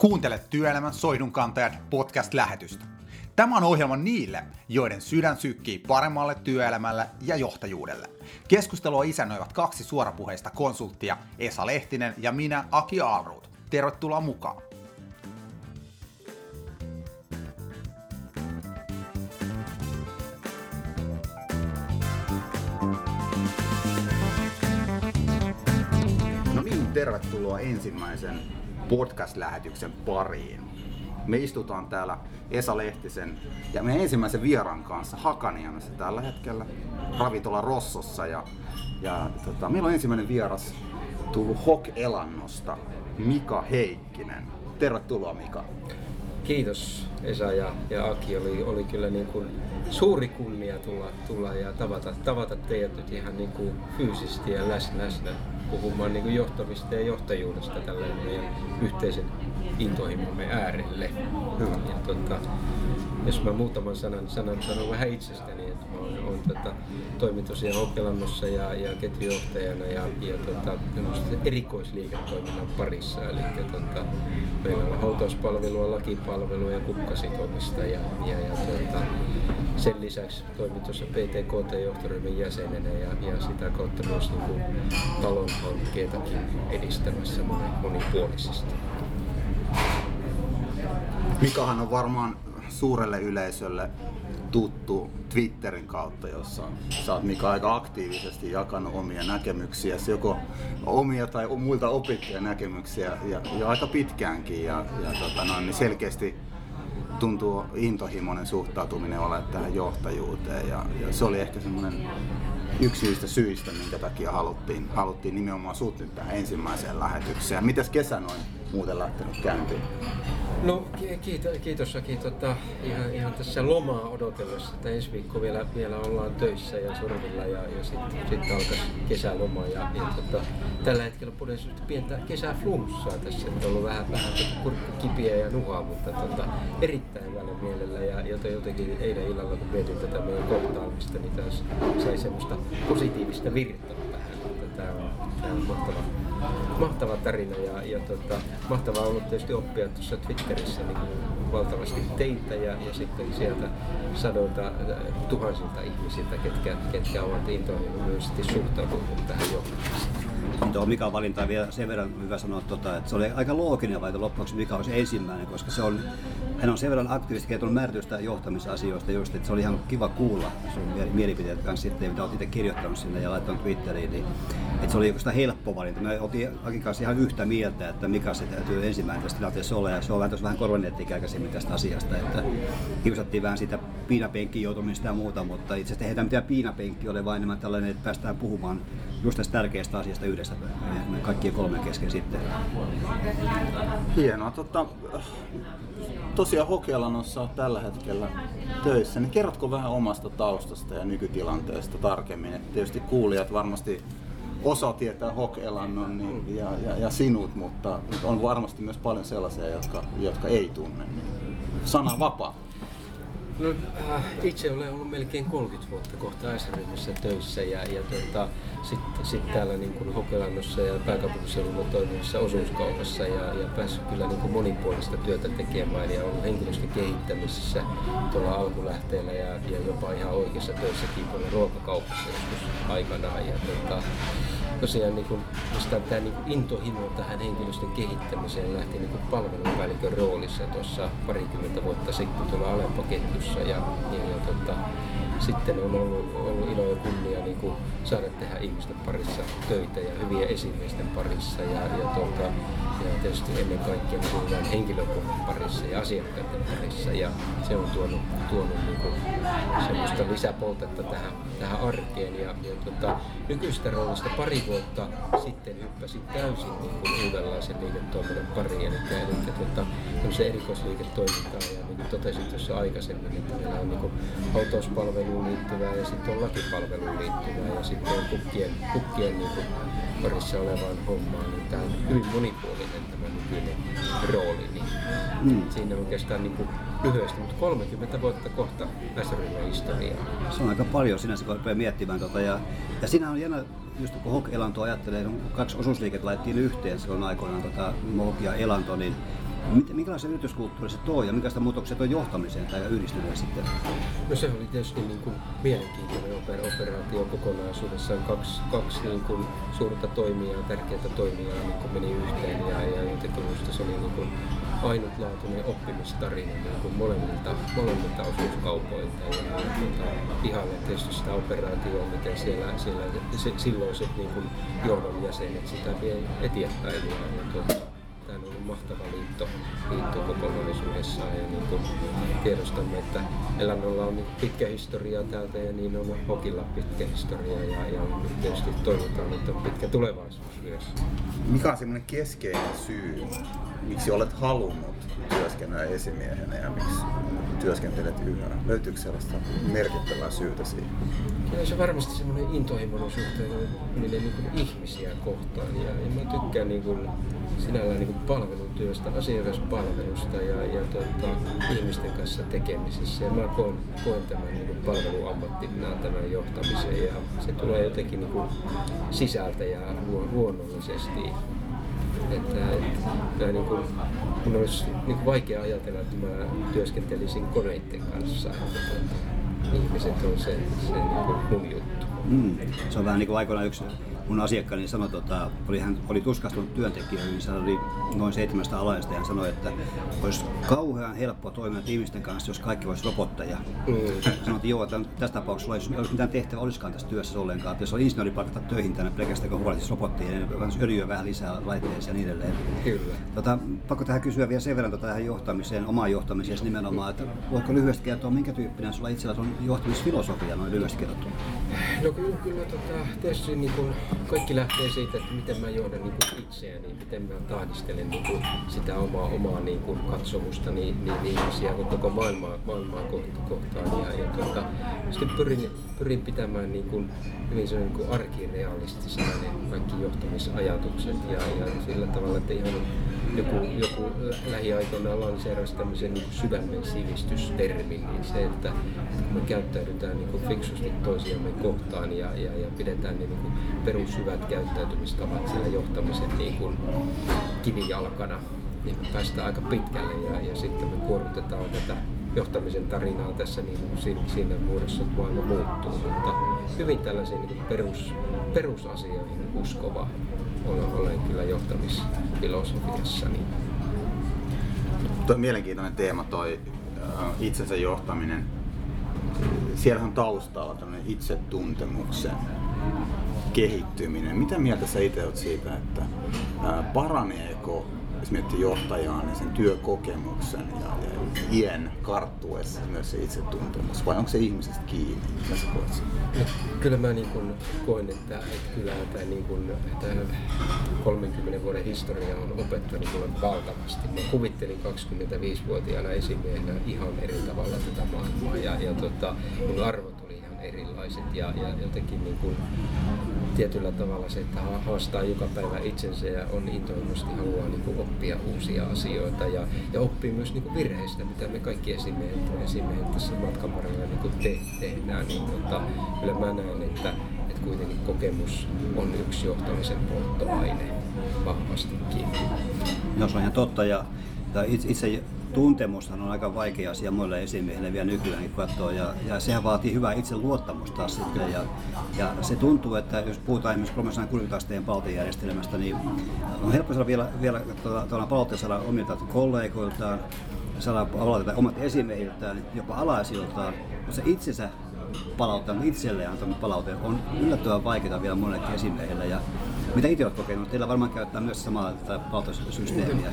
Kuuntelet Työelämän soihdunkantajat podcast-lähetystä. Tämä on ohjelma niille, joiden sydän sykkii paremmalle työelämälle ja johtajuudelle. Keskustelua isännöivät kaksi suorapuheista konsulttia, Esa Lehtinen ja minä, Aki Aalruut. Tervetuloa mukaan! No niin, tervetuloa ensimmäisen podcast-lähetyksen pariin. Me istutaan täällä Esa Lehtisen ja meidän ensimmäisen vieraan kanssa Hakaniemessä tällä hetkellä ravintola Rossossa. Ja, ja tota, meillä on ensimmäinen vieras tullut Hok-elannosta, Mika Heikkinen. Tervetuloa Mika. Kiitos Esa ja, ja Aki. Oli, oli kyllä niin kuin suuri kunnia tulla, tulla ja tavata, tavata teidät nyt ihan niin kuin fyysisesti ja läsnä, läsnä puhumaan niin kuin johtamista ja johtajuudesta tällä meidän yhteisen intohimomme äärelle. Hyvä. Ja, tota, jos mä muutaman sanan, sanan sanon vähän itsestäni, että mä oon, oon tota, toimin tosiaan Hokkelannossa ja, ja ketjujohtajana ja, ja tota, erikoisliiketoiminnan parissa. Eli tota, meillä on hautauspalvelua, lakipalvelua ja kukkasitomista ja, ja, ja tota, sen lisäksi toimin tuossa PTKT-johtoryhmän jäsenenä ja, ja sitä kautta myös niin kuin, talon hankkeitakin edistämässä monipuolisesti. Mikahan on varmaan suurelle yleisölle tuttu Twitterin kautta, jossa sä oot Mika aika aktiivisesti jakanut omia näkemyksiä, joko omia tai muilta opittuja näkemyksiä ja, ja aika pitkäänkin. Ja, ja tota noin, niin selkeästi tuntuu intohimoinen suhtautuminen ole tähän johtajuuteen. Ja, ja se oli ehkä semmoinen yksi niistä syistä, minkä takia haluttiin, haluttiin nimenomaan sut nyt tähän ensimmäiseen lähetykseen. Mitäs kesä noin muuten lähtenyt käyntiin? No kiitos, kiitos Aki. Tota, ihan, ihan tässä lomaa odotellessa, että ensi viikko vielä, vielä ollaan töissä ja sorvilla ja, ja sitten sit alkaisi kesäloma. Ja, ja tota, tällä hetkellä pudesi pientä kesäflunssaa tässä, että on ollut vähän, vähän tota kipiä ja nuhaa, mutta tota, erittäin hyvällä mielellä. Ja jotenkin eilen illalla kun mietin tätä meidän kohtaamista, niin taas sai semmoista positiivista virtaa tähän. Tämä on, tämä on mahtava mahtava tarina ja, ja tota, mahtavaa ollut tietysti oppia tuossa Twitterissä niin valtavasti teitä ja, ja sitten sieltä sadoilta äh, tuhansilta ihmisiltä, ketkä, ketkä ovat intohimoisesti suhtautuneet tähän johtamiseen. Tuo Mikan valinta vielä sen verran hyvä sanoa, tota, että se oli aika looginen valinta loppuksi, mikä olisi ensimmäinen, koska se on, hän on sen verran aktiivisesti kertonut määritystä johtamisasioista että se oli ihan kiva kuulla sun mielipiteet kanssa sitten, mitä olet itse kirjoittanut sinne ja laittanut Twitteriin, niin että se oli sitä helppo valinta. Me oltiin Akin kanssa ihan yhtä mieltä, että mikä se täytyy ensimmäinen tässä tilanteessa olla, ja se on vähän tuossa korvanettikäikäisemmin tästä asiasta, että kiusattiin vähän sitä piinapenkkiin joutumista ja muuta, mutta itse asiassa ei tämä mitään piinapenkki ole, vain enemmän tällainen, että päästään puhumaan just tästä tärkeästä asiasta yhdessä me kaikkien kolmen kesken sitten. Hienoa. Tota, tosiaan Hokealanossa on tällä hetkellä töissä, niin kerrotko vähän omasta taustasta ja nykytilanteesta tarkemmin? Et tietysti kuulijat varmasti osa tietää Hokelannon niin, ja, ja, ja, sinut, mutta on varmasti myös paljon sellaisia, jotka, jotka ei tunne. Niin sana vapaa. No, äh, itse olen ollut melkein 30 vuotta kohta S-ryhmässä töissä ja, ja tota, sitten sit täällä niin kuin Hokelannossa ja pääkaupunkiseudulla toimivassa osuuskaupassa ja, ja päässyt kyllä niin kuin monipuolista työtä tekemään ja ollut henkilöstön kehittämisessä tuolla alkulähteellä ja, ja jopa ihan oikeassa töissäkin ruokakaupassa joskus aikanaan. Ja, tota, tosiaan niin kuin, tämä niin kuin intohimo tähän henkilöstön kehittämiseen lähti niin kuin palvelupäällikön roolissa tuossa parikymmentä vuotta sitten tuolla Aleppo-ketjussa ja, ja, ja tota, sitten on ollut, ollut ilo ja kunnia niin kuin saada tehdä ihmisten parissa töitä ja hyviä esimiesten parissa ja, ja, tuota, ja tietysti ennen kaikkea niin henkilökunnan parissa ja asiakkaiden parissa. Ja se on tuonut, tuonut niin kuin semmoista lisäpoltetta tähän, tähän arkeen. Ja, ja tuota, nykyistä roolista pari vuotta sitten hyppäsin täysin niin kuin uudenlaisen liiketoiminnan pariin. Eli, eli tuota, erikoisliiketoimintaa ja niin kuin totesin tuossa aikaisemmin, että meillä on niin kuin autouspalveluun liittyvää ja sitten on lakipalveluun liittyvää ja sitten on kukkien, kukkien niin kuin parissa olevaan hommaan, niin tämä on hyvin monipuolinen tämä nykyinen rooli. Niin mm. Siinä on oikeastaan niin kuin lyhyesti, mutta 30 vuotta kohta S-ryhmän historiaa. Se on aika paljon sinänsä, kun rupeaa miettimään. Tota, ja, ja siinä on jännä, just kun Hok Elanto ajattelee, kun kaksi osuusliikettä laitettiin yhteen silloin aikoinaan, tota, Mok ja Elanto, niin Minkälaisen yrityskulttuuri se tuo ja minkälaista muutoksia tuo johtamiseen tai yhdistymiseen sitten? No se oli tietysti niin kuin mielenkiintoinen operaatio kokonaisuudessaan. Kaksi, kaksi niin kuin suurta toimijaa, tärkeää toimijaa niin kuin meni yhteen ja, ja jotenkin minusta se oli niin kuin ainutlaatuinen oppimistarina niin kuin molemmilta, molemmilta osuuskaupoilta. Ja, tuota, ihalle tietysti sitä operaatioa, miten siellä, siellä se, silloiset niin kuin johdon jäsenet sitä vie eteenpäin. Ja, ja tuota, mahtava liitto, liitto kokonaisuudessaan ja niin kuin tiedostamme, että Elannolla on pitkä historia täältä ja niin on Hokilla pitkä historia ja, ja tietysti toivotaan, että on pitkä tulevaisuus myös. Mikä on semmoinen keskeinen syy, miksi olet halunnut työskennellä esimiehenä ja miksi työskentelet yhä? Löytyykö sellaista merkittävää syytä siihen? Kyllä se varmasti semmoinen intohimoinen suhteellinen niin kuin ihmisiä kohtaan ja, ja mä tykkään niin kuin, sinällään niin kuin palvelutyöstä, asiakaspalvelusta ja, ja tuota, ihmisten kanssa tekemisessä. Ja mä koen, koen tämän niin kuin palveluammattina tämän johtamisen ja se tulee jotenkin niin kuin sisältä ja luonnollisesti. Että, että niin kuin, mun olisi niin kuin vaikea ajatella, että mä työskentelisin koneiden kanssa. Ihmiset on se, se niin kuin mun juttu. Mm. Se on vähän niin kuin aikoinaan yksi mun asiakkaani sanoi, tota, oli, hän oli tuskastunut työntekijöihin, niin oli noin 700 alaista ja hän sanoi, että olisi kauhean helppo toimia ihmisten kanssa, jos kaikki olisi robotteja. Mm. Sanoin, että joo, että tässä tapauksessa olisi, olisi mitään tehtävää olisikaan tässä työssä ollenkaan. Että jos on insinööri palkata töihin tänne pelkästään, kun huolehtisi robotteja, niin öljyä vähän lisää laitteisiin ja niin edelleen. Kyllä. Tota, pakko tähän kysyä vielä sen verran tota, tähän johtamiseen, omaan johtamiseen nimenomaan, että voitko lyhyesti kertoa, minkä tyyppinen sulla itsellä on johtamisfilosofia noin lyhyesti kertottuna? No kyllä, kyllä tota, tietysti niin kuin kaikki lähtee siitä, että miten mä johdan niin kuin itseäni, niin miten mä tahdistelen niin kuin sitä omaa, omaa niin kuin katsomusta niin, niin ihmisiä koko maailmaa, maailmaa kohtaan. Ja, ja tuota, sitten pyrin, pyrin pitämään niin kuin, hyvin se niin kuin arkirealistisena ne kaikki johtamisajatukset ja, ja sillä tavalla, että ihan joku, joku lähiaikoina lanseerasi tämmöisen niin sydämen sivistystermin, niin se, että me käyttäydytään niin kuin fiksusti toisiamme kohtaan ja, ja, ja pidetään niin kuin perushyvät käyttäytymistavat siellä johtamisen niin kuin kivijalkana, niin me päästään aika pitkälle ja, ja sitten me kuormitetaan tätä johtamisen tarinaa tässä niin siinä, siinä muodossa, että maailma muuttuu, mutta hyvin tällaisiin niin perus, perusasioihin uskova olen, olen kyllä johtamisfilosofiassa. Niin. Tuo mielenkiintoinen teema toi äh, itsensä johtaminen. Siellä on taustalla tämmöinen itsetuntemuksen kehittyminen. Mitä mieltä sä itse olet siitä, että paraneeko jos miettii johtajaa, niin sen työkokemuksen ja, ja iän karttuessa myös se itsetuntemus, vai onko se ihmisestä kiinni? Mitä sä koet no, Kyllä mä niin kun koen, että, että kyllä tämä niin kun, että 30 vuoden historia on opettanut mulle valtavasti. Mä kuvittelin 25-vuotiaana esimiehenä ihan eri tavalla tätä maailmaa ja, ja tota, mun arvot erilaiset ja, ja jotenkin niin kun, tietyllä tavalla se, että haastaa joka päivä itsensä ja on intohimoisesti haluaa niin kuin oppia uusia asioita ja, ja oppii myös niin kuin virheistä, mitä me kaikki esimiehet, esimiehet tässä matkan varrella niin kuin te, tehdään. Niin, tota, kyllä mä näen, että, että kuitenkin kokemus on yksi johtamisen polttoaine vahvastikin. No se on ihan totta ja itse tuntemushan on aika vaikea asia muille esimiehille vielä nykyään katsoa ja, ja sehän vaatii hyvää itseluottamusta taas sitten ja, ja se tuntuu, että jos puhutaan esimerkiksi 360 asteen paltijärjestelmästä, niin on helppo saada vielä, vielä tuolla palautteessa omilta kollegoiltaan, saada palautetta omat esimiehiltään, jopa alaisiltaan, mutta se itsensä palauttanut itselleen antanut palaute on yllättävän vaikeaa vielä monelle esimiehelle. Ja mitä itse olet kokenut? Teillä varmaan käyttää myös samaa palautussysteemiä.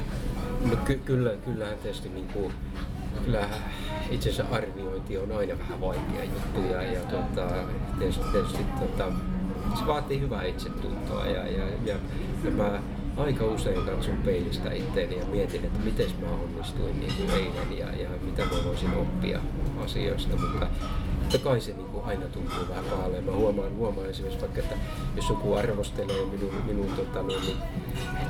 No ky- kyllä, kyllähän tietysti niin kuin, kyllä itsensä arviointi on aina vähän vaikea juttu ja, ja tota, tietysti, tietysti tota, se vaatii hyvää itsetuntoa ja, ja, ja, ja mä aika usein katson peilistä itteeni ja mietin, että miten mä onnistuin niin kuin eilen ja, ja mitä mä voisin oppia asioista, mutta totta kai se niin kuin aina tuntuu vähän pahalle. Mä huomaan, huomaan esimerkiksi vaikka, että jos joku arvostelee minun, minun tota, niin, niin,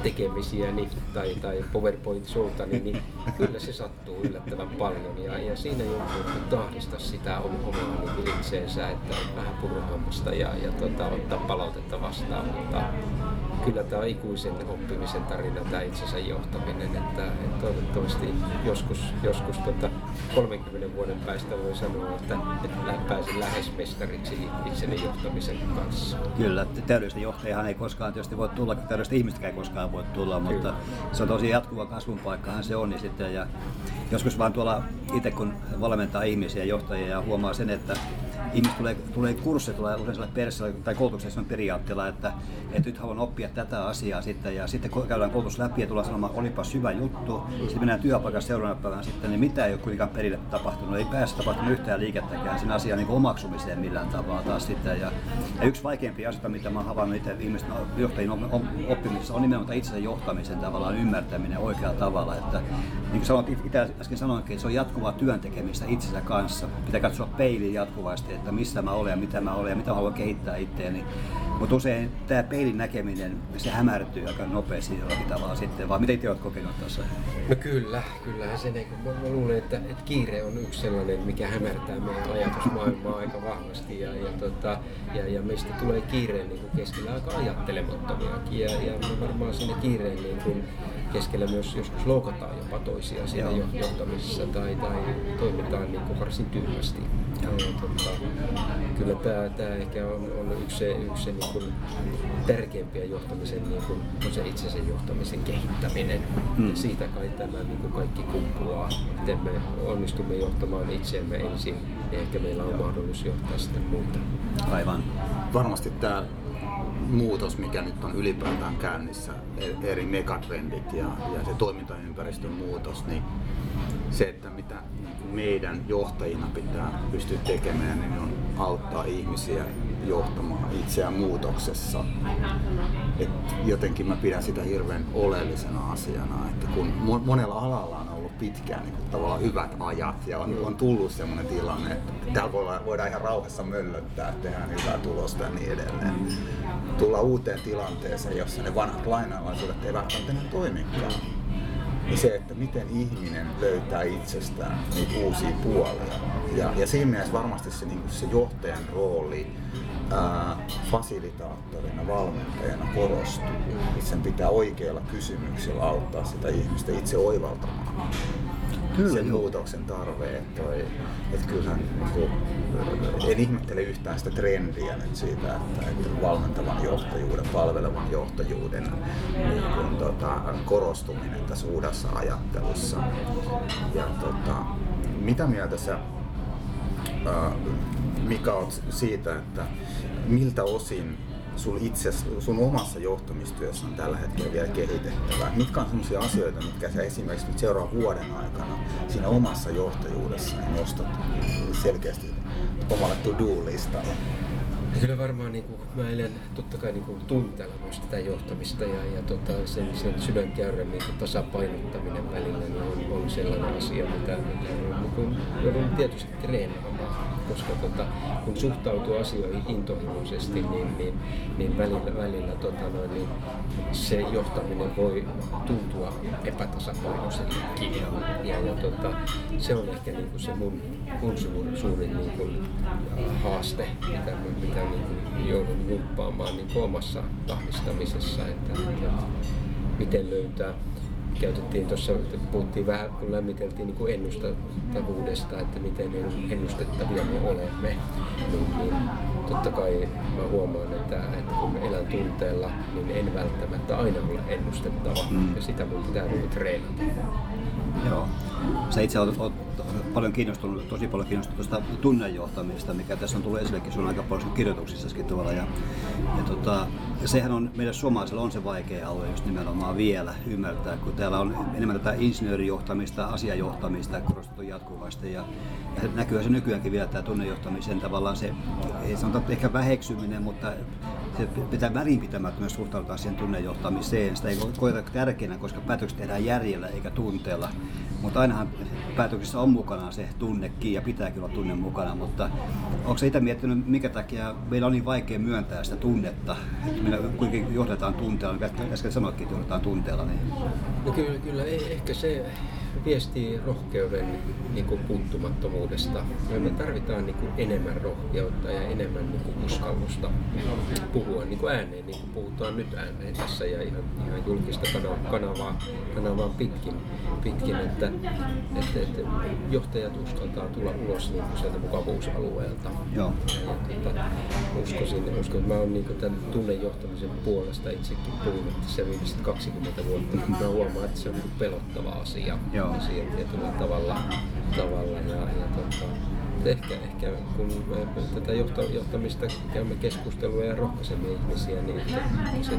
tekemisiäni tai, tai PowerPoint-showta, niin, niin kyllä se sattuu yllättävän paljon. Ja, ja siinä joutuu tahdistaa sitä omaa niin itseensä, että on vähän purhaamasta ja, ja tota, ottaa palautetta vastaan. Mutta kyllä tämä on ikuisen oppimisen tarina, tämä itsensä johtaminen, että, että toivottavasti joskus, joskus tota 30 vuoden päästä voi sanoa, että, että pääsin lähes mestariksi itseni johtamisen kanssa. Kyllä, täydellistä johtajahan ei koskaan tietysti voi tulla, täydellistä ihmistäkään ei koskaan voi tulla, mutta Kyllä. se on tosi jatkuva kasvun paikkahan se on. Niin sitten, ja joskus vaan tuolla itse kun valmentaa ihmisiä ja johtajia ja huomaa sen, että ihmiset tulee, tulee kurssi, tulee usein persillä tai koulutuksessa periaatteella, että, että nyt haluan oppia tätä asiaa sitten ja sitten käydään koulutus läpi ja tullaan sanomaan, olipa hyvä juttu. Sitten mennään työpaikassa seuraavana päivänä sitten, niin mitä ei ole kuitenkaan perille tapahtunut, ei pääse tapahtunut yhtään liikettäkään sen asian niin omaksumiseen millään tavalla taas sitten. Ja, ja yksi vaikeimpia asioita, mitä mä havainnut itse ihmisten johtajien oppimisessa, on nimenomaan itsensä johtamisen tavallaan ymmärtäminen oikealla tavalla. Että, niin kuin sanoit, itse äsken sanoinkin, että se on jatkuvaa työntekemistä itsensä kanssa. Pitää katsoa peiliin jatkuvasti, että missä mä olen ja mitä mä olen ja mitä haluan kehittää itseäni. Mutta usein tämä peilin näkeminen, se hämärtyy aika nopeasti jollakin tavalla sitten, vaan mitä itse olet kokenut tässä? No kyllä, kyllähän se, niin mä, mä luulen, että, että kiire on yksi sellainen, mikä hämärtää meidän ajatusmaailmaa aika vahvasti ja, ja, tota, ja, ja meistä tulee kiireen niin keskellä aika ajattelemattomiakin ja, ja varmaan sinne kiireen niin kuin, keskellä myös joskus loukataan jopa toisia siinä Joo. johtamisessa tai, tai toimitaan niin kuin varsin tyhmästi. Ja, tota, kyllä tämä, tämä ehkä on, on yksi, se, yksi se niin kuin tärkeimpiä johtamisen niin kuin, on se itsensä johtamisen kehittäminen. Mm. Ja siitä kai tämä niin kuin kaikki kumpuaa. Miten me onnistumme johtamaan itseämme ensin, niin ehkä meillä on mahdollisuus johtaa sitten muuta. Aivan. Varmasti tämä muutos, mikä nyt on ylipäätään käynnissä, e- eri megatrendit ja, ja se toimintaympäristön muutos, niin se, että mitä meidän johtajina pitää pystyä tekemään, niin on auttaa ihmisiä johtamaan itseään muutoksessa. Et jotenkin mä pidän sitä hirveän oleellisena asiana, että kun monella alalla on pitkään niin kuin tavallaan hyvät ajat ja on, on tullut sellainen tilanne, että täällä voidaan, voidaan ihan rauhassa möllöttää, tehdään hyvää tulosta ja niin edelleen. Tulla uuteen tilanteeseen, jossa ne vanhat lainalaisuudet eivät välttämättä enää toimikaan niin se, että miten ihminen löytää itsestään niitä uusia puolia. Ja, ja siinä mielessä varmasti se, niin se johtajan rooli ää, fasilitaattorina, valmentajana korostuu. Sen pitää oikeilla kysymyksillä auttaa sitä ihmistä itse oivaltamaan Kyllä, sen joo. muutoksen tarve. Että, toi, että kyllähän niin en ihmettele yhtään sitä trendiä nyt siitä, että, että valmentavan johtajuuden, palvelevan johtajuuden niin kuin, tota, korostuminen tässä uudessa ajattelussa. Ja, tota, mitä mieltä sä Mika oot siitä, että miltä osin sun itse, sun omassa johtamistyössä on tällä hetkellä vielä kehitettävää? Mitkä on sellaisia asioita, mitkä sä esimerkiksi nyt seuraavan vuoden aikana siinä omassa johtajuudessa nostat selkeästi omalle to-do-listalle? Kyllä varmaan niin kuin, mä elän totta kai niin kuin, tunteella myös tätä johtamista ja, ja tota, sen, sen sydänkäyrän niin tasapainottaminen välillä niin on, on sellainen asia, mitä, mitä niin joudun tietysti treenaamaan koska tota, kun suhtautuu asioihin intohimoisesti, niin, niin, niin välillä, välillä tota noin, niin se johtaminen voi tuntua epätasapainoisellekin. Ja, ja tota, se on ehkä niin kuin se mun, mun suurin, suurin niin kuin, haaste, mitä, mitä niin kuin joudun jumppaamaan niin kuin omassa vahvistamisessa, että, että miten löytää käytettiin tuossa, puhuttiin vähän, kun lämmiteltiin niin kuin ennustettavuudesta, että miten ennustettavia me olemme, niin, niin totta kai mä huomaan, että, että kun elän tunteella, niin en välttämättä aina ole ennustettava, mm. ja sitä mun pitää niin treenata. Joo. Sä itse olet, olet paljon kiinnostunut, tosi paljon kiinnostunut tuosta tunnejohtamista, mikä tässä on tullut esillekin sun aika paljon kirjoituksissakin tavalla. Ja, ja tota, sehän on, meidän suomalaisilla on se vaikea alue just nimenomaan vielä ymmärtää, kun täällä on enemmän tätä insinöörijohtamista, asiajohtamista korostettu jatkuvasti. Ja, ja näkyy se nykyäänkin vielä tämä tunnejohtamisen tavallaan se, ei sanota ehkä väheksyminen, mutta pitää välinpitämättä suhtautua siihen tunnejohtamiseen. Sitä ei koeta tärkeänä, koska päätökset tehdään järjellä eikä tunteella. Mutta ainahan päätöksissä on mukana se tunnekin ja pitääkin olla tunne mukana, mutta onko itse miettinyt, mikä takia meillä on niin vaikea myöntää sitä tunnetta, että me kuitenkin johdetaan tunteella, niin äsken sanoitkin, että johdetaan tunteella. Niin... No kyllä, kyllä, ehkä se viestii rohkeuden niin kuin puuttumattomuudesta. Me tarvitaan niin kuin enemmän rohkeutta ja enemmän niin kuin uskallusta puhua niin kuin ääneen, niin kuin puhutaan nyt ääneen tässä ja ihan, ihan julkista kanavaa, kanavaa pitkin, pitkin että, että, että johtajat uskaltaa tulla ulos niin kuin sieltä mukavuusalueelta. Joo. Ja, ja, tuota, uskoisin, uskon, että mä oon niin kuin tämän tunnejohtamisen puolesta itsekin puhunut tässä viimeiset 20 vuotta. Mä huomaan, että se on niin pelottava asia. Joo. Siihen tietyllä tavalla, tavalla ja, ja tuota, ehkä, ehkä kun me tätä johtamista käymme keskustelua ja rohkaisemme ihmisiä, niin se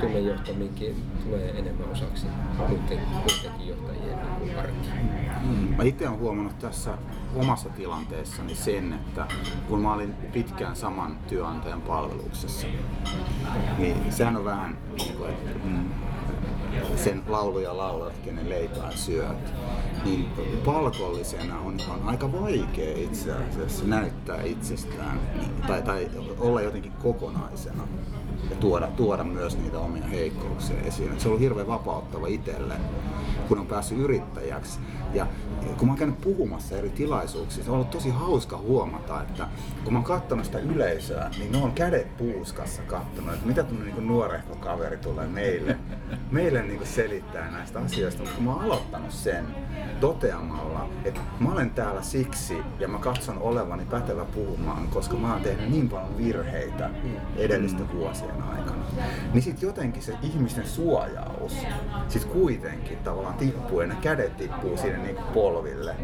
tunnejohtaminkin tulee enemmän osaksi muiden, muidenkin johtajien niin arkea. Mm. Mä itse olen huomannut tässä omassa tilanteessani sen, että kun mä olin pitkään saman työnantajan palveluksessa, niin sehän on vähän niin kuin, että mm, sen lauluja laulat, kenen leipää syöt, niin palkollisena on, on aika vaikea itse asiassa näyttää itsestään tai, tai olla jotenkin kokonaisena ja tuoda, tuoda myös niitä omia heikkouksia esiin. Se on ollut hirveän vapauttava itselle, kun on päässyt yrittäjäksi. Ja kun mä oon käynyt puhumassa eri tilaisuuksissa, on ollut tosi hauska huomata, että kun mä oon katsonut sitä yleisöä, niin ne on kädet puuskassa katsonut, että mitä tämmöinen niin nuorehko kaveri tulee meille, meille niin selittää näistä asioista. Mutta mä oon aloittanut sen toteamalla, että mä olen täällä siksi ja mä katson olevani pätevä puhumaan, koska mä oon tehnyt niin paljon virheitä edellisten vuosien aikana. Niin sitten jotenkin se ihmisten suojaus sit kuitenkin tavallaan tippuu ja ne kädet tippuu sinne niin polville.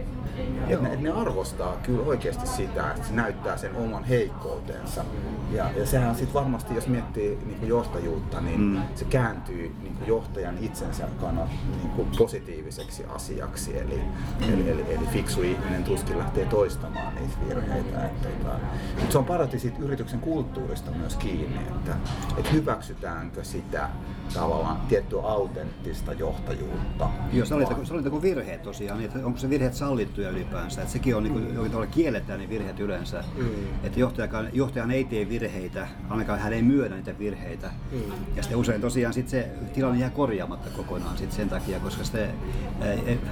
Et ne, et ne arvostaa kyllä oikeasti sitä, että se näyttää sen oman heikkoutensa. Ja, ja sehän sitten varmasti, jos miettii niin johtajuutta, niin mm. se kääntyy niin johtajan itsensä kannalta niin positiiviseksi asiaksi. Eli, eli, eli, eli fiksu ihminen tuskin lähtee toistamaan niitä virheitä. Et, tota, mutta se on parati siitä yrityksen kulttuurista myös kiinni, että, että hyväksytäänkö sitä tavallaan tiettyä autenttista johtajuutta. Joo, sallitako, sallitako virheet tosiaan, niin että onko se virheet sallittuja ylipäänsä? Että sekin on, niin kuin, jokin kielletään niin virheet yleensä. Mm. Että johtajakaan, johtajan ei tee virheitä, ainakaan hän ei myönnä niitä virheitä. Mm. Ja sitten usein tosiaan sit se tilanne jää korjaamatta kokonaan sit sen takia, koska sitten,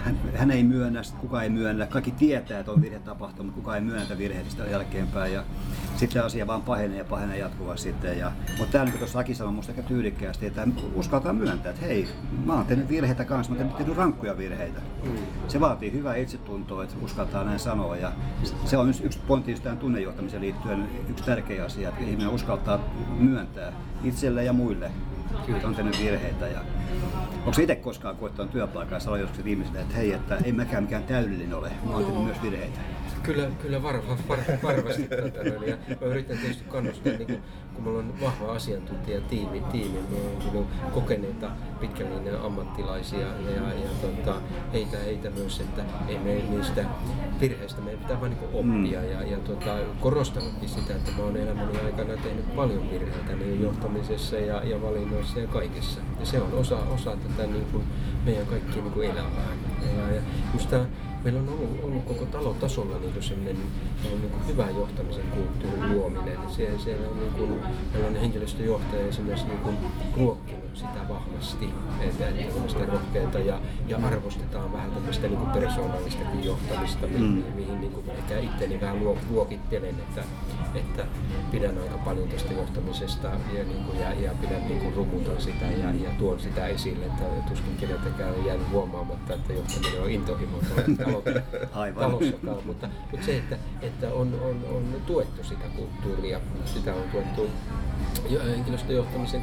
hän, hän, ei myönnä, kukaan ei myönnä, kaikki tietää, että on virhe tapahtunut, mutta kukaan ei myönnä virheitä sitä jälkeenpäin. Ja sitten asia vaan pahenee ja pahenee jatkuvasti sitten. Ja, mutta tämä, niin kuin tuossa Aki sanoi musta aika tyylikkäästi, että uskaltaa myöntää, että hei, mä oon tehnyt virheitä kanssa, mä oon tehnyt rankkuja virheitä. Mm. Se vaatii hyvää itsetuntoa, että uskaltaa näin sanoa. Ja se on yksi pointti tähän tunnejohtamiseen liittyen yksi tärkeä asia, että ihminen uskaltaa myöntää itselle ja muille, että on tehnyt virheitä. Ja onko itse koskaan koettanut työpaikkaa sanoa joskus ihmisille, että hei, että ei mäkään mikään täydellinen ole, mä oon tehnyt myös virheitä. Kyllä, kyllä varma, var, varmasti tätä. Ja mä yritän tietysti kannustaa, niin kun, kun mulla on vahva asiantuntijatiimi, tiimi, mulla on kokeneita pitkän linjan ammattilaisia ja, ja tota, heitä, heitä myös, että ei me niistä virheistä, meidän pitää vain niin oppia mm. ja, ja tota, korostanutkin sitä, että mä oon elämäni aikana tehnyt paljon virheitä niin johtamisessa ja, ja valinnoissa ja kaikessa. Ja se on osa, osa tätä niin kuin meidän kaikkien niin elämää. Ja, ja tää, meillä on ollut, ollut koko talotasolla niin sellainen niin kuin hyvä johtamisen kulttuurin luominen. Siellä, siellä on niin kuin, henkilöstöjohtaja esimerkiksi niin kuin, ruokkinut vahvasti, että, että rohkeita ja, ja arvostetaan vähän tämmöistä niin kuin persoonallistakin johtamista, mm. mihin, mihin niin kuin ehkä itteni vähän luokittelen, että, että pidän aika paljon tästä johtamisesta ja, niin kuin, ja, ja pidän niin kuin rumutan sitä ja, ja tuon sitä esille, että tuskin keneltäkään on jäänyt huomaamatta, että johtaminen on intohimoton talossakaan, mutta, mutta se, että, että on, on, on tuettu sitä kulttuuria, sitä on tuettu henkilöstöjohtamisen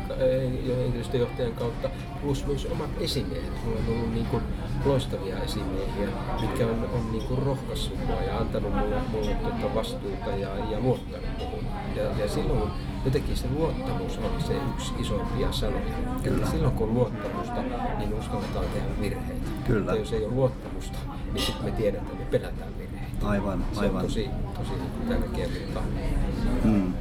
ja henkilöstöjohtajan kautta, plus myös omat esimiehet. Mulla on ollut niin kuin loistavia esimiehiä, mitkä on, on niin kuin rohkaissut mua ja antanut mulle, mulle tuota vastuuta ja, ja luottanut. Ja, ja silloin jotenkin se luottamus on se yksi isompia sanoja. Kyllä. Silloin kun on luottamusta, niin uskalletaan tehdä virheitä. Kyllä. Mutta jos ei ole luottamusta, niin sitten me tiedetään, että me pelätään virheitä. Aivan, se aivan. on tosi, tosi tärkeä mutta... Mm.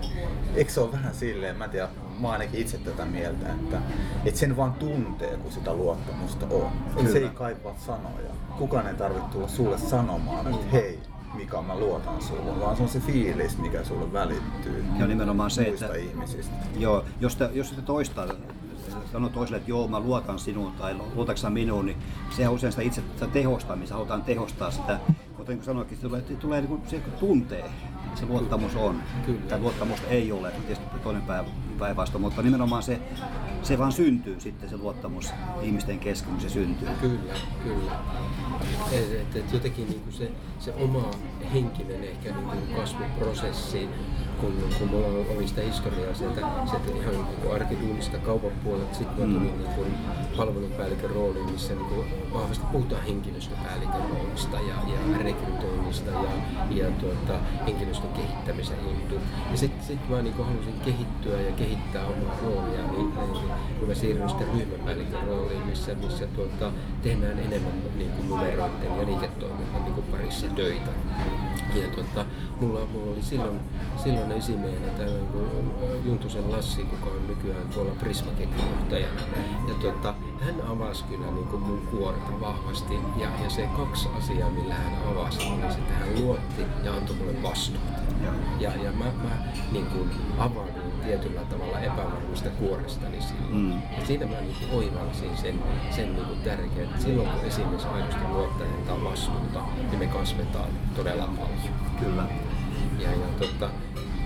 Eikö se ole vähän silleen, mä en tiedä, mä ainakin itse tätä mieltä, että, että sen vaan tuntee, kun sitä luottamusta on. Kyllä. Se ei kaipaa sanoja. Kukaan ei tarvitse tulla sulle sanomaan, että hei, Mika, mä luotan sulle, vaan se on se fiilis, mikä sulle välittyy. Ja nimenomaan se, että ihmisistä. Joo, jos, te, jos te toistaa sanoo toiselle, että joo, mä luotan sinuun tai luotatko minuun, niin se on usein sitä itse sitä tehostamista, halutaan tehostaa sitä. Kuten kuin sanoinkin, se tulee, tulee niin kuin, se tuntee, se luottamus on. Kyllä. Tai luottamusta ei ole, tietysti toinen päinvastoin, mutta nimenomaan se, se vaan syntyy sitten se luottamus ihmisten kesken, kun se syntyy. Kyllä, kyllä. Et, et, et jotenkin niin kuin se, se oma henkinen ehkä niin kuin kasvuprosessi kun, kun mulla oli sitä historiaa sieltä, sieltä ihan niin arkiduunista kaupan puolelta, sitten mä tulin mm. niin kuin palvelupäällikön rooliin, missä niin kuin vahvasti puhutaan henkilöstöpäällikön roolista ja, ja rekrytoinnista ja, ja tuota, henkilöstön kehittämisen juttu. Ja sitten sit mä niin kuin halusin kehittyä ja kehittää omaa roolia, niin, niin kun mä siirryin sitten ryhmäpäällikön rooliin, missä, missä tuota, tehdään enemmän niin kuin numeroiden ja liiketoiminnan niin kuin parissa töitä. Ja tuota, mulla, mulla oli silloin, silloin esimiehenä tällainen kuin Juntusen Lassi, joka on nykyään tuolla Prismaketin johtajana. Ja tuota, hän avasi kyllä niin kuin mun kuorta vahvasti. Ja, ja se kaksi asiaa, millä hän avasi, oli se, että hän luotti ja antoi mulle vastuuta. Ja, ja mä, mä niin kuin avauduin tietyllä tavalla epävarmasta kuorestani silloin. Mm. Ja siinä mä niin oivalsin sen, sen niin kuin tärkeän, että silloin kun esimies aidosti luottaa ja vastuuta, niin me kasvetaan todella paljon. Kyllä. Ja, ja tota,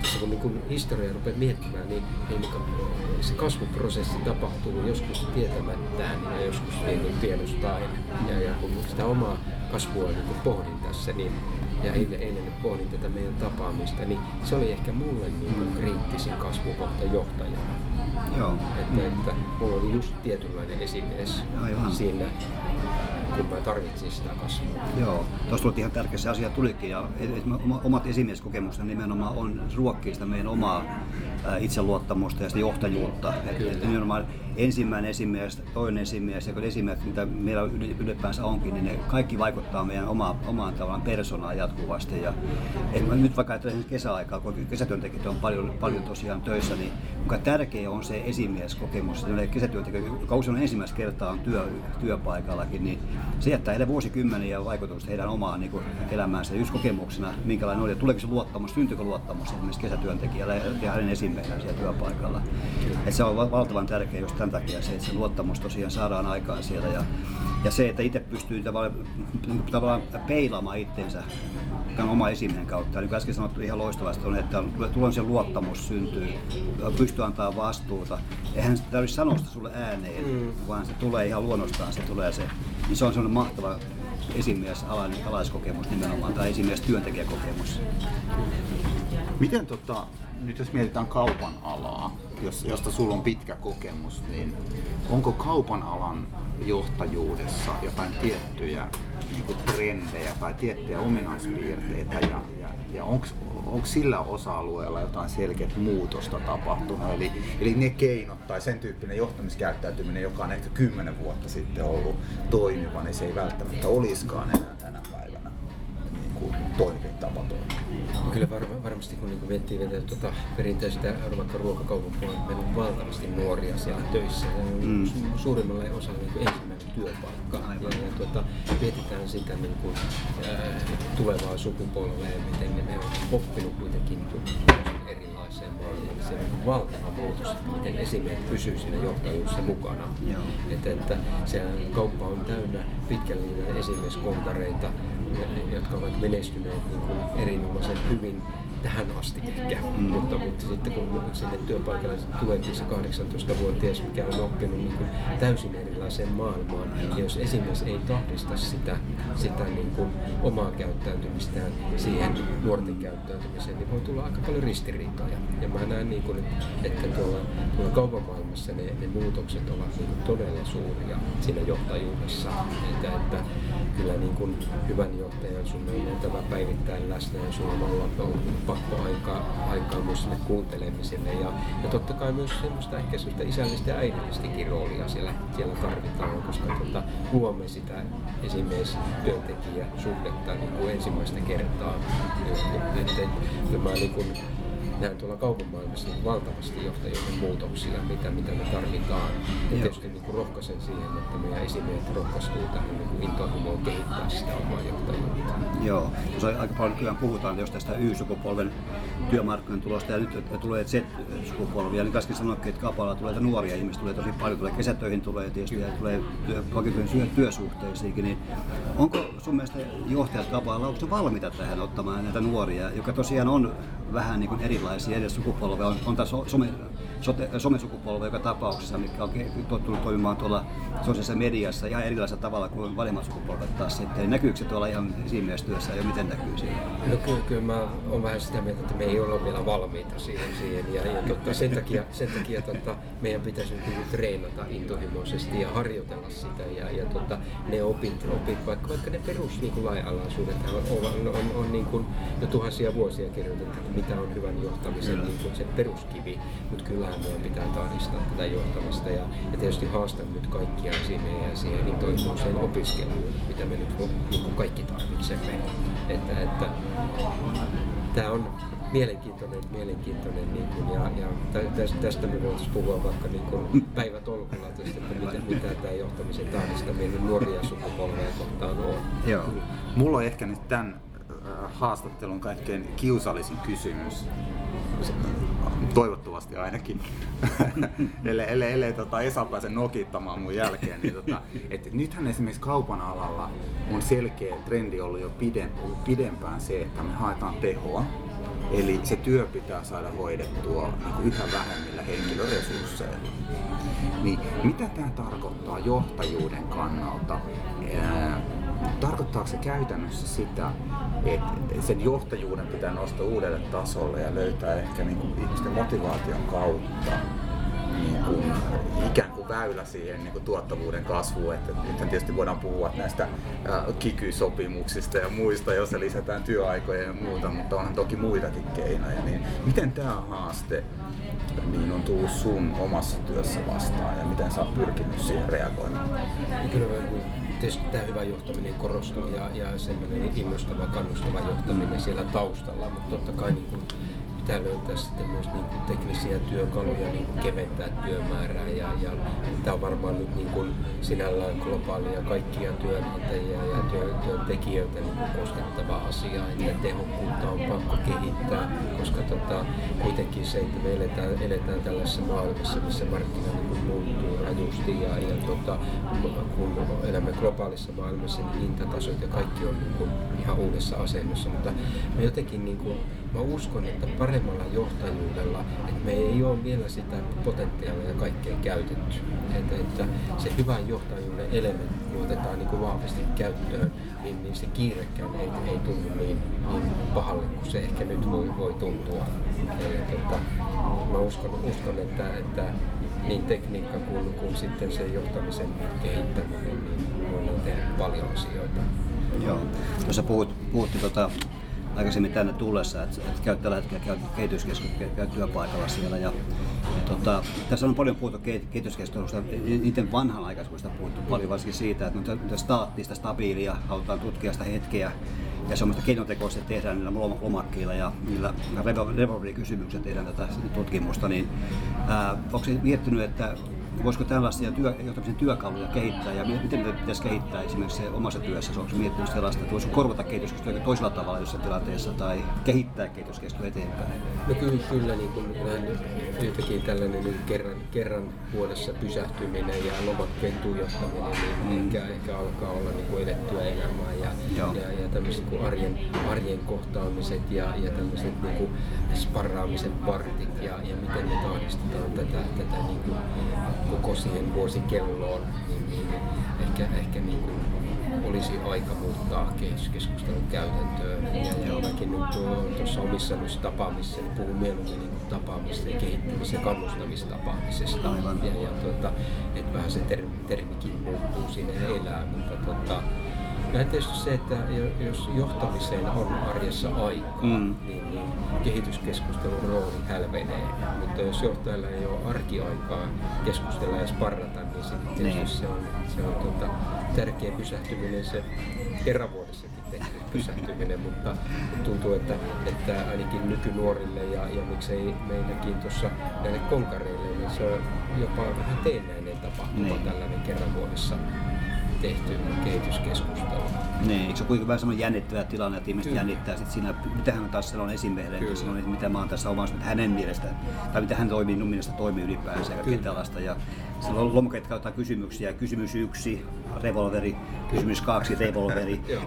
tässä kun niin historia rupeaa miettimään, niin, niin, niin se kasvuprosessi tapahtuu joskus tietämättään ja joskus niin tiedostaen. Ja, ja kun sitä omaa kasvua niin pohdin tässä, niin ja eilen, eilen pohdin tätä meidän tapaamista, niin se oli ehkä mulle niin kuin kriittisin kasvukohta johtajana. Joo. Että, että mulla oli just tietynlainen esimies Aivan. siinä kun mä tarvitsin sitä kasvua. Joo, tuossa tuli ihan tärkeä se asia tulikin ja omat esimieskokemukset nimenomaan on ruokkii sitä meidän omaa itseluottamusta ja sitä johtajuutta. Että et nimenomaan ensimmäinen esimies, toinen esimies ja esimies, mitä meillä ylipäänsä onkin, niin ne kaikki vaikuttaa meidän oma, omaan tavallaan persoonaan jatkuvasti. Ja, nyt vaikka ajattelen kesäaikaa, kun kesätyöntekijät on paljon, paljon tosiaan töissä, niin kuinka tärkeä on se esimieskokemus. Kesätyöntekijä, joka usein on ensimmäistä kertaa on työ, työpaikallakin, niin se jättää heidän vuosikymmeniä vaikutusta heidän omaan niin kuin, elämäänsä. Yksi kokemuksena, minkälainen oli, tuleeko se luottamus, syntyykö luottamus esimerkiksi kesätyöntekijällä ja hänen esimiehenä siellä työpaikalla. Et se on valtavan tärkeä just tämän takia se, että se luottamus tosiaan saadaan aikaan siellä. Ja, ja se, että itse pystyy tavallaan, tavallaan peilaamaan itseensä tämän oma esimiehen kautta. Niin kuin äsken sanottu ihan loistavasti on, että tulee se luottamus syntyy, pystyy antaa vastuuta. Eihän sitä tarvitse sanoa sitä sulle ääneen, mm. vaan se tulee ihan luonnostaan, se tulee se. Niin se on sellainen mahtava esimies alaiskokemus nimenomaan, tai esimies työntekijäkokemus. Miten tota, nyt jos mietitään kaupan alaa, jos, josta sulla on pitkä kokemus, niin onko kaupan alan johtajuudessa jotain tiettyjä niin kuin trendejä tai tiettyjä ominaispiirteitä ja, ja, ja onko sillä osa-alueella jotain selkeät muutosta tapahtunut? Eli, eli ne keinot tai sen tyyppinen johtamiskäyttäytyminen, joka on ehkä kymmenen vuotta sitten ollut toimiva, niin se ei välttämättä olisikaan enää tänä päivänä niin kuin toimivin tapa toimia. Kyllä var, varmasti kun niin miettii vielä tuota perinteistä vaikka ruokakaupan puolella, meillä on valtavasti nuoria siellä töissä ja mm. suurimmalle osalle niin ensimmäinen työpaikka. Aivan. Ja, ja tuota, mietitään sitä niin kuin, ää, tulevaa sukupolvea miten ne, ne on oppinut kuitenkin erilaiseen maailmaan. Se on valtava muutos, miten esimiehet pysyy siinä johtajuudessa mukana. Että, että se kauppa on täynnä pitkälle esimieskonkareita, jotka ovat menestyneet niin kuin erinomaisen hyvin tähän asti ehkä. Mm. Mutta, mutta sitten kun sinne työpaikalle tuleekin se 18-vuotias, mikä on oppinut niin kuin täysin erilaiseen maailmaan, ja jos esimies ei tahdista sitä, sitä niin kuin omaa käyttäytymistään siihen nuorten käyttäytymiseen, niin voi tulla aika paljon ristiriitoja. Ja mä näen, niin kuin, että tuolla, tuolla kaupan ne, ne muutokset ovat niin kuin todella suuria siinä johtajuudessa. Että, että kyllä niin kuin hyvän johtajan sun on oltava päivittäin läsnä ja sulla on pakko aikaa, aikaa myös sinne kuuntelemiselle. Ja, ja totta kai myös semmoista ehkä semmoista isällistä ja äidillistäkin roolia siellä, siellä tarvitaan, koska tota, luomme sitä esimies työntekijä suhdetta niin kuin ensimmäistä kertaa. Että, että mä niin kuin, näen tuolla kaupan maailmassa niin valtavasti johtajuuden muutoksia, mitä, mitä me tarvitaan. Ja tietysti niin kuin rohkaisen siihen, että meidän esimiehet rohkaistuu tähän niin kuin intohimoon kehittää sitä omaa johtajuutta. Joo, tuossa aika paljon kyllä puhutaan jos tästä Y-sukupolven työmarkkinoiden tulosta ja nyt tulee Z-sukupolvi. Ja niin kaskin sanoikin, että kapalla tulee nuoria ihmisiä, tulee tosi paljon, tulee kesätöihin tulee tietysti ja tulee työ, työsuhteisiinkin. Niin onko sun mielestä johtajat kapalla, onko se valmiita tähän ottamaan näitä nuoria, joka tosiaan on vähän niin kuin erilaisia eri sukupolveja. On, on tämä some, sote, somesukupolvi joka tapauksessa, mikä on tottunut toimimaan tuolla sosiaalisessa mediassa ihan erilaisella tavalla kuin vanhemmat sukupolvet taas sitten. Näkyykö se tuolla ihan esimiestyössä ja miten näkyy siinä? No kyllä, kyllä mä olen vähän sitä mieltä, että me ei olla vielä valmiita siihen. siihen ja, ja totta, sen takia, sen takia totta, meidän pitäisi nyt niin treenata intohimoisesti ja harjoitella sitä. Ja, ja totta, ne opit, opit vaikka, vaikka ne perus niin lainalaisuudet on, on, on, on, on niin kuin jo tuhansia vuosia kirjoitettu, mitä on hyvän johtamisen niin kuin se peruskivi. Mutta kyllähän meidän pitää tarkistaa tätä johtamista. Ja, ja tietysti haastan nyt kaikkia meidän siihen intohimoiseen opiskeluun, mitä me nyt niin kaikki tarvitsemme. Että, että, tämä on mielenkiintoinen, mielenkiintoinen niin kuin, ja, ja tästä me voitaisiin puhua vaikka niin kuin päivätolkulla, että mitä, mitä tämä johtamisen tahdistaminen nuoria sukupolveja kohtaan on. Joo. Mulla on ehkä nyt tämän haastattelun kaikkein kiusallisin kysymys. Toivottavasti ainakin. ellei, ellei, ellei tota Esa pääse nokittamaan mun jälkeen. Niin tota, et nythän esimerkiksi kaupan alalla on selkeä trendi ollut jo pidempään se, että me haetaan tehoa. Eli se työ pitää saada hoidettua niin yhä vähemmillä henkilöresursseilla. Niin mitä tämä tarkoittaa johtajuuden kannalta? Tarkoittaako se käytännössä sitä, että sen johtajuuden pitää nostaa uudelle tasolle ja löytää ehkä niin kuin ihmisten motivaation kautta niin kuin, ikään kuin väylä siihen niin kuin tuottavuuden kasvuun. Että, että tietysti voidaan puhua näistä kiky-sopimuksista ja muista, joissa lisätään työaikoja ja muuta, mutta onhan toki muitakin keinoja. Niin miten tämä haaste niin on tullut sun omassa työssä vastaan ja miten sä oot pyrkinyt siihen reagoimaan? Kyllä tietysti tämä hyvä johtaminen korostuu ja, ja semmoinen innostava, kannustava johtaminen siellä taustalla, mutta totta kai niin kuin pitää löytää sitten myös niin kuin teknisiä työkaluja niin kuin keventää työmäärää ja, ja tämä on varmaan nyt niin kuin sinällään globaalia kaikkia työnantajia ja työ, työntekijöitä niin kuin koskettava asia, että tehokkuutta on pakko kehittää, koska tota, kuitenkin se, että me eletään, eletään tällaisessa maailmassa, missä markkina niin muuttuu rajusti ja, ja tota, kun elämme globaalissa maailmassa, niin hintatasot ja kaikki on niin kuin ihan uudessa asennossa, mutta me jotenkin niin kuin, mä uskon, että paremmalla johtajuudella, että me ei ole vielä sitä potentiaalia kaikkea käytetty. Että, että se hyvän johtajuuden elementti otetaan niin kuin vahvasti käyttöön, niin, niin se kiirekään ei, ei tunnu niin, niin pahalle kuin se ehkä nyt voi, voi tuntua. Ja, tota, mä uskon, uskon että, että niin tekniikka kuin, kuin sitten se johtamisen kehittäminen, niin voidaan tehdä paljon asioita. Joo. Tuossa puhut, puhuttiin tota, aikaisemmin tänne tullessa, että, että käyt tällä hetkellä käyt kehityskeskuksessa, käyt työpaikalla siellä. Ja, ja tota, tässä on paljon puhuttu kehityskeskustelusta, niiden vanhanaikaisuudesta puhuttu paljon, varsinkin siitä, että nyt staattista, stabiilia, halutaan tutkia sitä hetkeä, ja semmoista keinotekoista tehdään niillä lomakkeilla ja niillä revolverikysymyksillä tehdään tätä tutkimusta, niin ää, onko se miettinyt, että voisiko tällaisia työ, johtamisen työkaluja kehittää ja miten me pitäisi kehittää esimerkiksi omassa työssä? Onko miettinyt sellaista, että voisiko korvata kehityskeskustelua toisella tavalla jossain tilanteessa tai kehittää kehityskeskustelua eteenpäin? No kyllä, kyllä niin kuin yhtäkin tällainen niin kerran, kerran vuodessa pysähtyminen ja lomakkeen tuijottaminen, niin mm. ehkä, ehkä alkaa olla niin kuin elettyä elämää ja, ja, ja tämmöiset niin arjen, arjen kohtaamiset ja, ja tämmöiset niin kuin sparraamisen partit ja, ja miten me tahdistetaan tätä, tätä niin kuin koko siihen vuosikelloon, niin, niin ehkä, ehkä niin kuin olisi aika muuttaa keskustelun käytäntöön. Ja, ja mäkin nyt tuossa omissa tapaamissa niin puhun mieluummin niin tapaamista ja kehittämis- ja kannustamistapaamisesta. Aivan. Ja, ja tuota, että vähän se termi, termikin muuttuu siinä elää, mutta tuota, ja tietysti se, että jos johtamiseen on arjessa aikaa, mm. niin, niin kehityskeskustelun rooli hälvenee. Mutta jos johtajalla ei ole arkiaikaa keskustella ja sparrata, niin sitten niin. se on, se on tuota, tärkeä pysähtyminen se kerran vuodessakin tehdä. pysähtyminen, mutta tuntuu, että, että ainakin nykynuorille ja, ja miksei meilläkin tuossa näille konkareille, niin se on jopa vähän teennäinen tapahtuma niin. tällainen kerran vuodessa tehty kehityskeskustelu. Niin, eikö se kuitenkin vähän semmoinen jännittävä tilanne, että ihmiset Kyllä. jännittää sit siinä, mitä hän taas sanoo esimiehelle, että mitä mä oon tässä omassa, hänen mielestä, tai mitä hän toimii, minun mielestä toimii ylipäänsä ja tällaista. Ja silloin lomakeet kautta kysymyksiä, kysymys yksi, revolveri, kysymys kaksi, revolveri.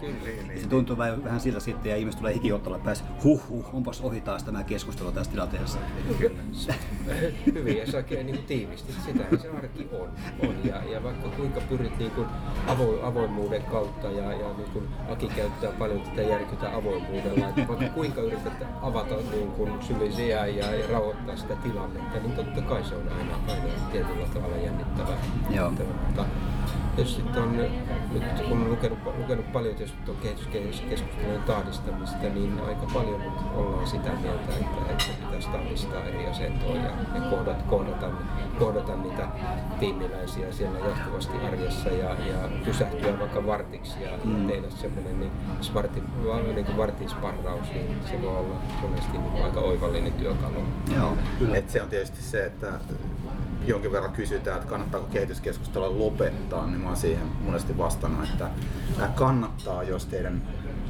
se tuntuu vähän, vähän siltä sitten ja ihmiset tulee hikiottalla päässä, huh, huh, onpas ohi taas tämä keskustelu tässä tilanteessa. Kyllä. Hyvin ja se niin tiivisti, sitähän se arki on. on. Ja, ja vaikka kuinka pyrit niin kuin avo, avoimuuden kautta ja, ja niin kuin Aki käyttää paljon tätä järkytä avoimuudella, että vaikka kuinka yrität avata niin kuin syvisiä ja, ja rauhoittaa sitä tilannetta, niin totta kai se on aina, aina tietyllä tavalla jännittävää. Joo. Mutta tietysti on, nyt kun olen lukenut, lukenut paljon tietysti tuon kehityskeskustelun tahdistamista, niin aika paljon nyt ollaan sitä mieltä, että, että pitäisi tahdistaa eri asentoja ja, ja kohdata, kohdata, kohdata niitä tiimiläisiä siellä jatkuvasti arjessa ja, ja pysähtyä vaikka vartiksi ja mm. tehdä semmoinen niin smarti, niin kuin vartinsparraus, niin se voi olla monesti niin aika oivallinen työkalu. Joo, kyllä. Et se on tietysti se, että jonkin verran kysytään, että kannattaako kehityskeskustella lopettaa, niin mä oon siihen monesti vastannut, että kannattaa, jos teidän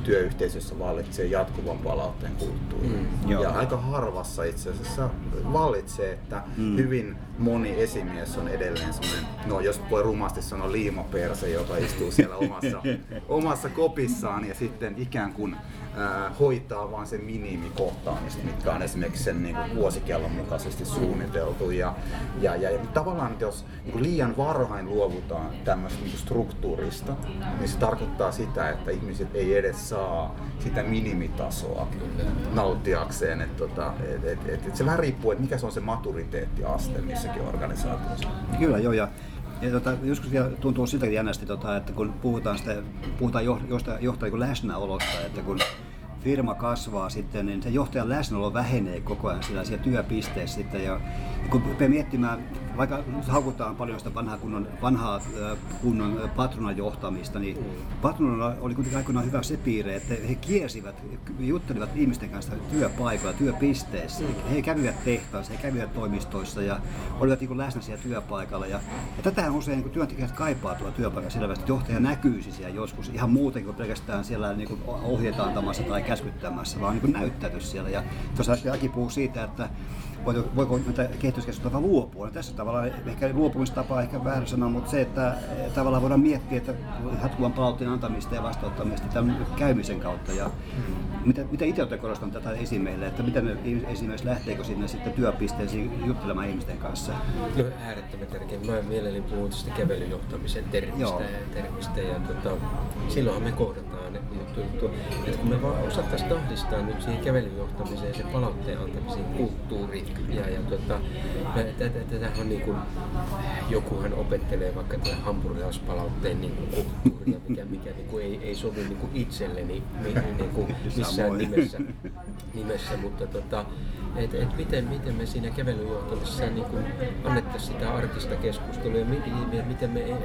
työyhteisössä vallitsee jatkuvan palautteen kulttuuri. Mm, ja aika harvassa itse asiassa vallitsee, että mm. hyvin moni esimies on edelleen semmoinen, no jos voi rumasti sanoa liimaperse, joka istuu siellä omassa, omassa kopissaan ja sitten ikään kuin äh, hoitaa vain sen minimikohtaamista, mitkä on esimerkiksi sen niin kuin vuosikellon mukaisesti suunniteltu. Ja, ja, ja, ja tavallaan jos niin kuin liian varhain luovutaan tämmöistä niin struktuurista, niin se tarkoittaa sitä, että ihmiset ei edes saa sitä minimitasoa nauttiakseen. Et, tota, et, et, et, et se vähän riippuu, että mikä se on se maturiteettiaste missäkin organisaatiossa. Kyllä joo, ja ja tota, joskus vielä tuntuu sitäkin jännästi, tota, että kun puhutaan, sitä, puhutaan johtajan johtaja läsnäolosta, että kun firma kasvaa sitten, niin se johtajan läsnäolo vähenee koko ajan sillä siellä työpisteessä sitten. Ja kun miettimään, vaikka haukutaan paljon sitä vanhaa kunnon, vanhaa kunnon patronan johtamista, niin mm. patronalla oli kuitenkin aikoinaan hyvä se piirre, että he kiersivät, juttelivat ihmisten kanssa työpaikoilla, työpisteissä. Mm. He kävivät tehtaissa, he kävivät toimistoissa ja olivat niin läsnä siellä työpaikalla. Ja, ja tätä usein niin työntekijät kaipaa tuolla työpaikalla selvästi, että johtaja näkyisi siellä joskus ihan muuten kuin pelkästään siellä niin ohjeita antamassa tai käskyttämässä, vaan niin näyttäytys siellä. Ja tuossa äsken Aki puhuu siitä, että voiko, voiko näitä kehityskeskustelua luopua. Tässä tavalla ehkä luopumistapa ehkä väärä sanoa, mutta se, että tavallaan voidaan miettiä, että jatkuvan palautteen antamista ja vastauttamista tämän käymisen kautta. Ja mitä, mitä itse olette korostanut tätä esimeille, että miten esimerkiksi lähteekö sinne sitten työpisteisiin juttelemaan ihmisten kanssa? No äärettömän tärkeä. Mä mielelläni puhun tästä kävelyjohtamisen termistä, Joo. ja, termistä ja tota, silloinhan me kohdataan juttu, juttu. Että kun me vaan osattaisiin tahdistaa nyt siihen kävelyjohtamiseen ja sen palautteen antamiseen kulttuuri ja, ja tota, tätähän on niin kuin, jokuhan opettelee vaikka tätä hampurilaispalautteen niin kuin kulttuuria, mikä, mikä niin kuin ei, ei sovi niin kuin itselleni niin, niin kuin missään nimessä, nimessä mutta tota, et, et miten, miten me siinä kävelyjohtamisessa niin kuin annettaisiin sitä arkista keskustelua ja miten, miten me niin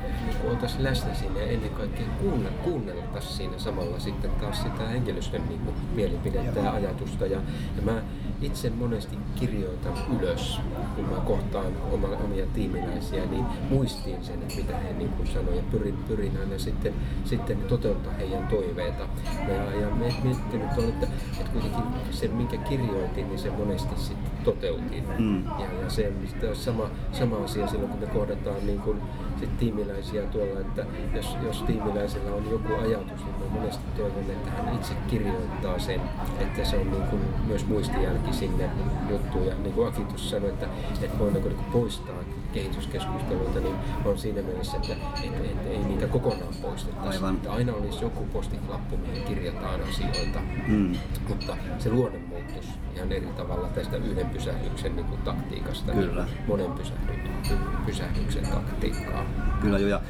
oltaisiin läsnä siinä ja ennen kaikkea kuunnella, kuunneltaisiin siinä samalla sitten taas sitä henkilöstön niin kuin, mielipidettä ja ajatusta. Ja, ja mä itse monesti kirjoitan ylös, kun mä kohtaan oma, omia tiimiläisiä, niin muistiin sen, että mitä he niin sanoivat ja pyrin, pyrin aina sitten, sitten toteuttaa heidän toiveita. Ja, ja miettinyt on, että, että kuitenkin se, minkä kirjoitin, niin se monesti sitten toteutin. Mm. Ja, ja se on sama, sama asia silloin, kun me kohdataan niin kuin, sit tiimiläisiä tuolla, että jos, jos tiimiläisellä on joku ajatus, niin mä monesti toivon, että hän itse kirjoittaa sen, että se on niin kuin myös muistijälki sinne juttuun. Ja niin kuin Aki tuossa sanoi, että, että voidaanko niin poistaa kehityskeskusteluita, niin on siinä mielessä, että, että, että ei niitä kokonaan poistettaisi. Että aina olisi joku postiklappu, mihin kirjataan asioita, mm. mutta se luonnemuutos ajatus ihan eri tavalla tästä yhden pysähdyksen niin kuin taktiikasta Kyllä. niin monen pysähdyksen, pysähdyksen taktiikkaa. Kyllä jo, ja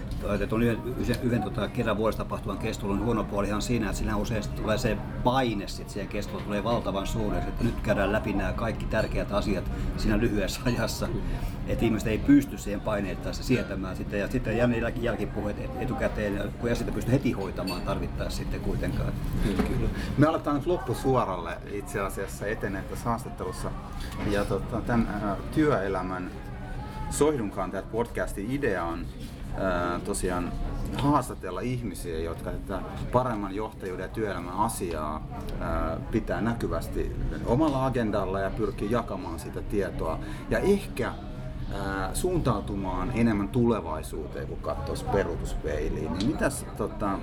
tuon yhden, yhden, yhden tota, kerran vuodessa tapahtuvan keskustelun huono puolihan siinä, että siinä usein tulee se paine sit siihen keskusteluun tulee valtavan suureksi, että nyt käydään läpi nämä kaikki tärkeät asiat siinä lyhyessä ajassa, että ihmiset ei pysty siihen paineettaessa sietämään sitten, ja sitten jää jälkipuheet etukäteen, kun ei sitä pysty heti hoitamaan tarvittaessa sitten kuitenkaan. Kyllä, kyllä. Me aletaan nyt loppusuoralle itse asiassa etenee tässä haastattelussa. Ja tota, tämän ää, työelämän Soihdunkantajat podcastin idea on ää, tosiaan haastatella ihmisiä, jotka tätä paremman johtajuuden ja työelämän asiaa ää, pitää näkyvästi omalla agendalla ja pyrkii jakamaan sitä tietoa. Ja ehkä suuntautumaan enemmän tulevaisuuteen, kun katsoisi peruutuspeiliin. Niin mitäs, tota,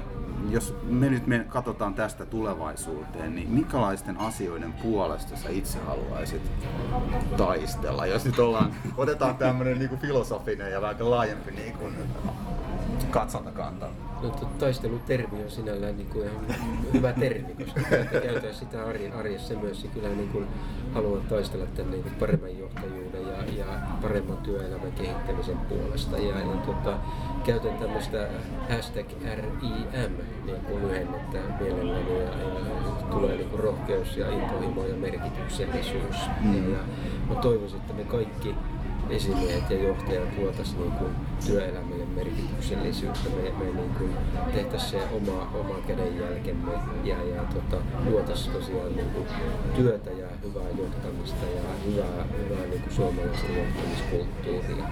jos me nyt me katsotaan tästä tulevaisuuteen, niin minkälaisten asioiden puolesta sä itse haluaisit taistella? Jos nyt ollaan, otetaan tämmöinen niin filosofinen ja vähän laajempi niin kuin. No, taistelutermi on sinällään niin kuin ihan hyvä termi, koska käytetään sitä arjen, arjessa myös. Ja kyllä niin kuin haluan taistella tämän niin kuin paremman johtajuuden ja, ja paremman työelämän kehittämisen puolesta. Ja, ja tota, käytän tämmöistä hashtag RIM niin kuin lyhennettä mielelläni ja, ja tulee niin kuin rohkeus ja intohimo ja merkityksellisyys. Mm. Ja, ja mä toivoisin, että me kaikki esimiehet ja johtajat tuotaisiin niin kuin työelämälle merkityksellisyyttä. Me, me niin kuin tehtäisiin se oma, oma kädenjälkemme ja, ja tota, luotaisiin tosiaan niin kuin työtä ja hyvää johtamista ja hyvää, hyvää niin kuin suomalaista johtamiskulttuuria.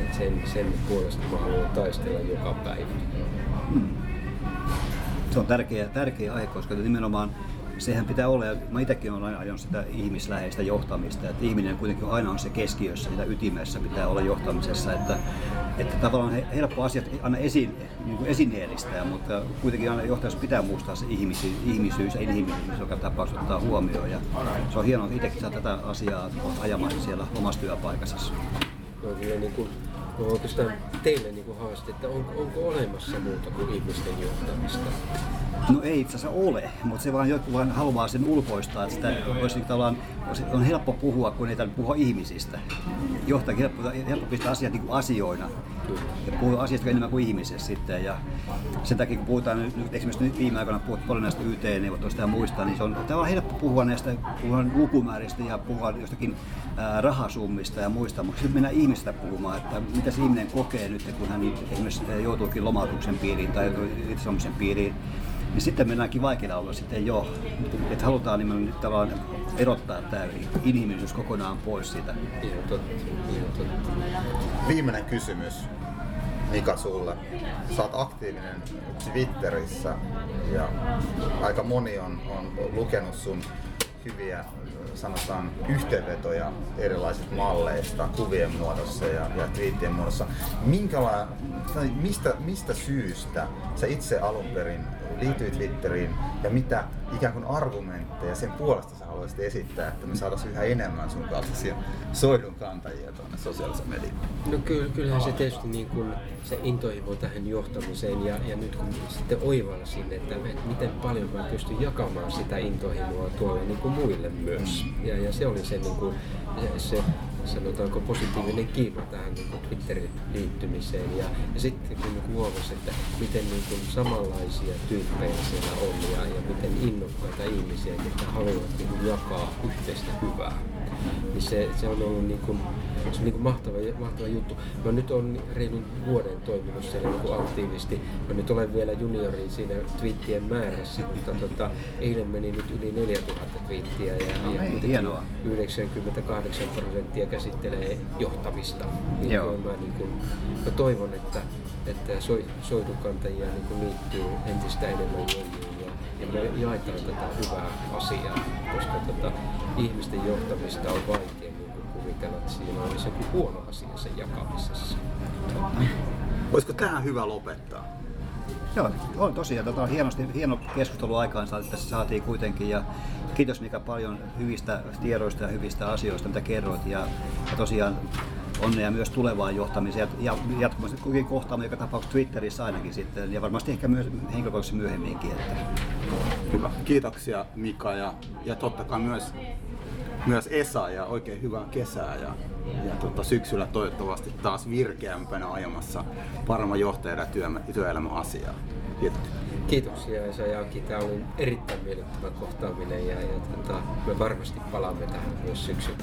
Et sen, sen puolesta mä haluan taistella joka päivä. Se on tärkeä, tärkeä aihe, koska nimenomaan sehän pitää olla, ja mä itsekin olen aina sitä ihmisläheistä johtamista, että ihminen kuitenkin aina on se keskiössä, sitä ytimessä pitää olla johtamisessa, että, että tavallaan he- helppo asiat aina esi, niin kuin esineellistää, mutta kuitenkin aina johtajassa pitää muistaa se ihmisi, ihmisyys ja inhimillisyys, joka tapauksessa ottaa huomioon, ja se on hienoa, että itsekin saa tätä asiaa ajamaan siellä omassa työpaikassa. No, niin kuin, no oikeastaan teille niin haaste, että onko, onko olemassa muuta kuin ihmisten johtamista? No ei itse asiassa ole, mutta se vaan joku vaan haluaa sen ulkoistaa, että sitä olisi niin tavallaan, olisi- on helppo puhua, kun ei tarvitse puhua ihmisistä. Johtajakin helppo, helppo pistää asiat niin asioina ja puhua asiasta enemmän kuin ihmisestä sitten. Ja sen takia kun puhutaan nyt, esimerkiksi nyt viime aikoina puhuttu paljon näistä YT-neuvotteluista ja muista, niin se on tavallaan helppo puhua näistä puhua lukumääristä ja puhua jostakin rahasummista ja muista, mutta sitten mennään ihmistä puhumaan, että mitä se ihminen kokee nyt, kun hän esimerkiksi joutuukin lomautuksen piiriin tai irtisanomisen piiriin niin sitten mennäänkin vaikealla alueella sitten jo. Että halutaan nimenomaan nyt tavallaan erottaa tämä inhimillisyys kokonaan pois siitä. Ihan totta, ihan totta. Viimeinen kysymys. Mika sulle. Sä oot aktiivinen Twitterissä ja aika moni on, on lukenut sun hyviä sanotaan yhteenvetoja erilaisista malleista kuvien muodossa ja, ja twiittien muodossa. Minkäla, tai mistä, mistä syystä sä itse alun perin liityit Twitteriin ja mitä ikään kuin argumentteja sen puolesta sä haluaisit esittää, että me saataisiin yhä enemmän sun kaltaisia soidun kantajia tuonne sosiaaliseen mediaan? No kyllä, kyllähän se tietysti niin kuin se intohimo tähän johtamiseen ja, ja nyt kun sitten oivalsin, että, että miten paljon mä pystyn jakamaan sitä intohimoa tuolla niin kuin muille myös. Ja, ja se oli se, niin kuin, se, se sanotaanko positiivinen kiima tähän niin kuin Twitterin liittymiseen. Ja, ja sitten kun niin huomasi, että miten niin kuin samanlaisia tyyppejä siellä on ja, ja miten innokkaita ihmisiä, jotka haluavat niin kuin jakaa yhteistä hyvää niin se, se on ollut niin kuin, se on niin kuin mahtava, mahtava juttu. Mä nyt on reilun vuoden toiminut siellä niin kuin aktiivisesti. Mä nyt olen vielä juniori siinä twiittien määrässä, mutta tota, eilen meni nyt yli 4000 twiittiä ja, No ja hei, kuitenkin hienoa. 98 prosenttia käsittelee johtamista. Niin Joo. Mä, niin kuin, mä toivon, että, että soi, soidukantajia niin kuin liittyy entistä enemmän jengiin ja, ja me jaetaan tätä hyvää asiaa, koska tota, ihmisten johtamista on vaikea niin kuin kuvitella, että siinä olisi joku huono asia sen jakamisessa. Olisiko tähän hyvä lopettaa? Joo, on tosiaan. Tota, on hienosti, hieno keskustelu aikaan tässä saatiin kuitenkin. Ja kiitos Mika paljon hyvistä tiedoista ja hyvistä asioista, mitä kerroit. Ja, ja tosiaan onnea myös tulevaan johtamiseen ja jatkuvasti kukin kohtaamme joka tapauksessa Twitterissä ainakin sitten ja varmasti ehkä myös henkilökohtaisesti myöhemminkin. Että. Hyvä. Kiitoksia Mika ja, ja totta kai myös, myös Esa ja oikein hyvää kesää ja, ja tota, syksyllä toivottavasti taas virkeämpänä ajamassa paremman johtajan ja työelämän asiaa. Kiitos. Kiitoksia Esa ja Aki. Tämä oli erittäin miellyttävä kohtaaminen ja, ja tota, me varmasti palaamme tähän myös syksyllä.